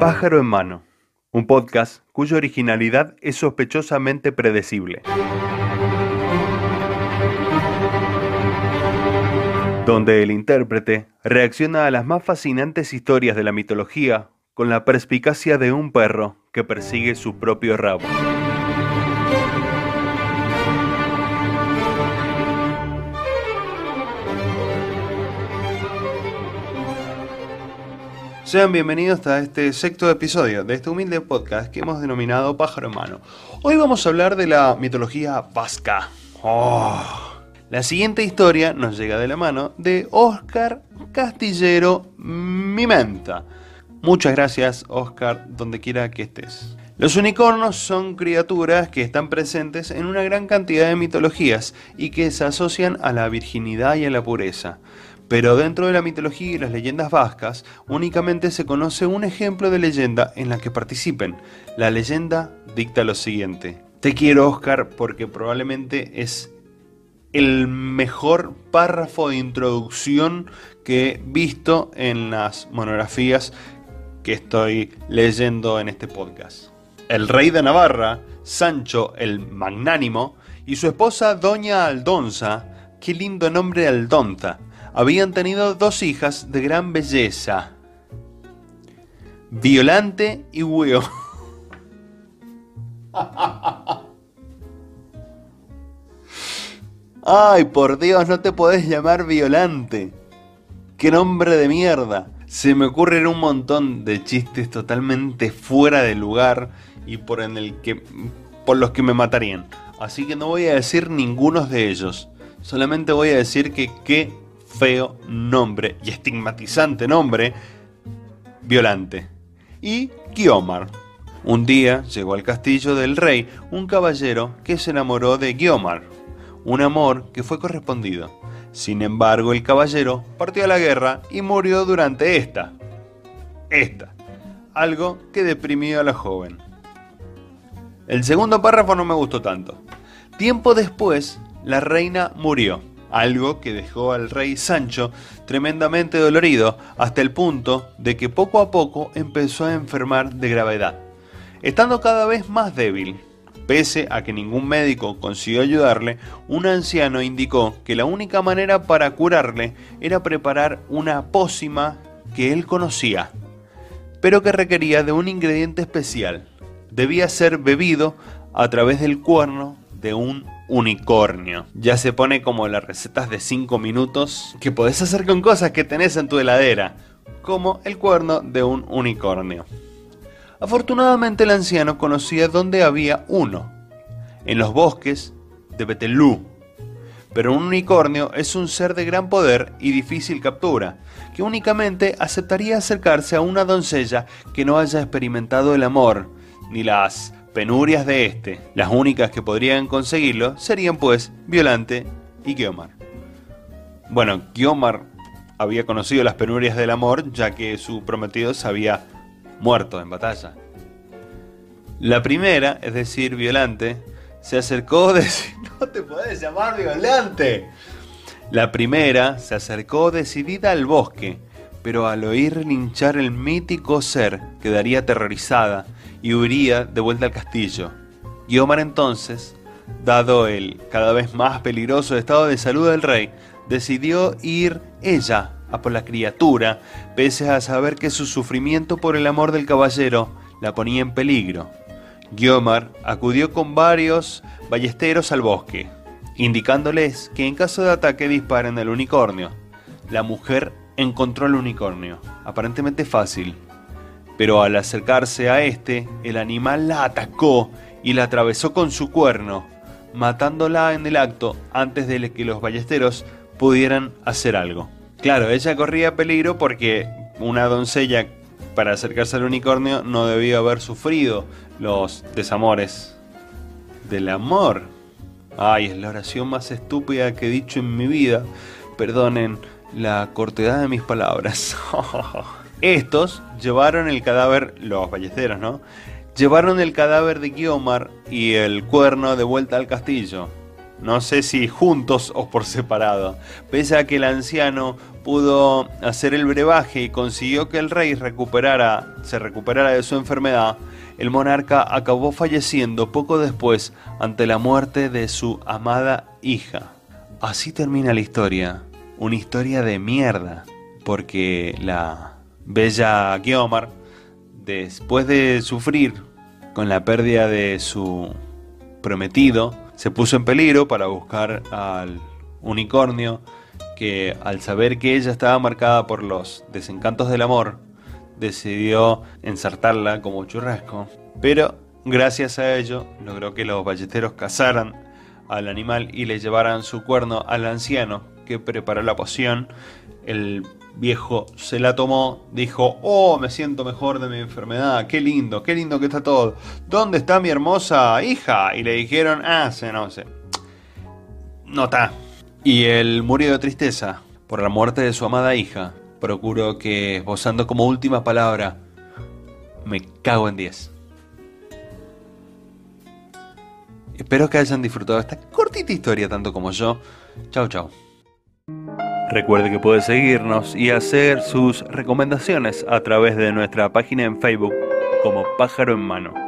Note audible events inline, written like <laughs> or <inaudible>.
Pájaro en mano, un podcast cuya originalidad es sospechosamente predecible. Donde el intérprete reacciona a las más fascinantes historias de la mitología con la perspicacia de un perro que persigue su propio rabo. Sean bienvenidos a este sexto episodio de este humilde podcast que hemos denominado Pájaro en Mano. Hoy vamos a hablar de la mitología vasca. Oh. La siguiente historia nos llega de la mano de Oscar Castillero Mimenta. Muchas gracias, Oscar, donde quiera que estés. Los unicornios son criaturas que están presentes en una gran cantidad de mitologías y que se asocian a la virginidad y a la pureza. Pero dentro de la mitología y las leyendas vascas, únicamente se conoce un ejemplo de leyenda en la que participen. La leyenda dicta lo siguiente. Te quiero, Oscar, porque probablemente es el mejor párrafo de introducción que he visto en las monografías que estoy leyendo en este podcast. El rey de Navarra, Sancho el Magnánimo, y su esposa Doña Aldonza, qué lindo nombre Aldonza, habían tenido dos hijas de gran belleza, Violante y Hueo. <laughs> Ay, por Dios, no te podés llamar Violante. Qué nombre de mierda. Se me ocurren un montón de chistes totalmente fuera de lugar y por en el que por los que me matarían. Así que no voy a decir ninguno de ellos. Solamente voy a decir que qué feo nombre y estigmatizante nombre, Violante. Y Guiomar. Un día llegó al castillo del rey un caballero que se enamoró de Guiomar, un amor que fue correspondido. Sin embargo, el caballero partió a la guerra y murió durante esta. Esta. Algo que deprimió a la joven. El segundo párrafo no me gustó tanto. Tiempo después, la reina murió algo que dejó al rey Sancho tremendamente dolorido hasta el punto de que poco a poco empezó a enfermar de gravedad, estando cada vez más débil. Pese a que ningún médico consiguió ayudarle, un anciano indicó que la única manera para curarle era preparar una pócima que él conocía, pero que requería de un ingrediente especial. Debía ser bebido a través del cuerno de un unicornio. Ya se pone como las recetas de 5 minutos que podés hacer con cosas que tenés en tu heladera, como el cuerno de un unicornio. Afortunadamente el anciano conocía dónde había uno, en los bosques de Betelú. Pero un unicornio es un ser de gran poder y difícil captura, que únicamente aceptaría acercarse a una doncella que no haya experimentado el amor, ni las penurias de este, las únicas que podrían conseguirlo, serían pues Violante y Guiomar. Bueno, Guiomar había conocido las penurias del amor ya que su prometido se había muerto en batalla. La primera, es decir, Violante, se acercó de... <laughs> No te podés llamar Violante. La primera se acercó decidida al bosque, pero al oír linchar el mítico ser quedaría aterrorizada y huiría de vuelta al castillo. Guiomar entonces, dado el cada vez más peligroso estado de salud del rey, decidió ir ella a por la criatura, pese a saber que su sufrimiento por el amor del caballero la ponía en peligro. Guiomar acudió con varios ballesteros al bosque, indicándoles que en caso de ataque disparen el unicornio. La mujer encontró el unicornio, aparentemente fácil, pero al acercarse a este, el animal la atacó y la atravesó con su cuerno, matándola en el acto antes de que los ballesteros pudieran hacer algo. Claro, ella corría peligro porque una doncella para acercarse al unicornio no debía haber sufrido los desamores del amor. Ay, es la oración más estúpida que he dicho en mi vida. Perdonen la cortedad de mis palabras. <laughs> Estos llevaron el cadáver, los ballesteros, ¿no? Llevaron el cadáver de Guiomar y el cuerno de vuelta al castillo. no sé si juntos o por separado. Pese a que el anciano pudo hacer el brebaje y consiguió que el rey recuperara, se recuperara de su enfermedad, el monarca acabó falleciendo poco después ante la muerte de su amada hija. Así termina la historia, una historia de mierda, porque la bella Guiomar, después de sufrir con la pérdida de su prometido, se puso en peligro para buscar al unicornio que al saber que ella estaba marcada por los desencantos del amor, decidió ensartarla como churrasco. Pero gracias a ello logró que los balleteros cazaran al animal y le llevaran su cuerno al anciano que preparó la poción. Viejo se la tomó, dijo, oh, me siento mejor de mi enfermedad, qué lindo, qué lindo que está todo. ¿Dónde está mi hermosa hija? Y le dijeron, ah, se no sé. No está. Y él murió de tristeza por la muerte de su amada hija. Procuro que, esbozando como última palabra, me cago en 10. Espero que hayan disfrutado esta cortita historia tanto como yo. Chao, chao. Recuerde que puede seguirnos y hacer sus recomendaciones a través de nuestra página en Facebook como Pájaro en Mano.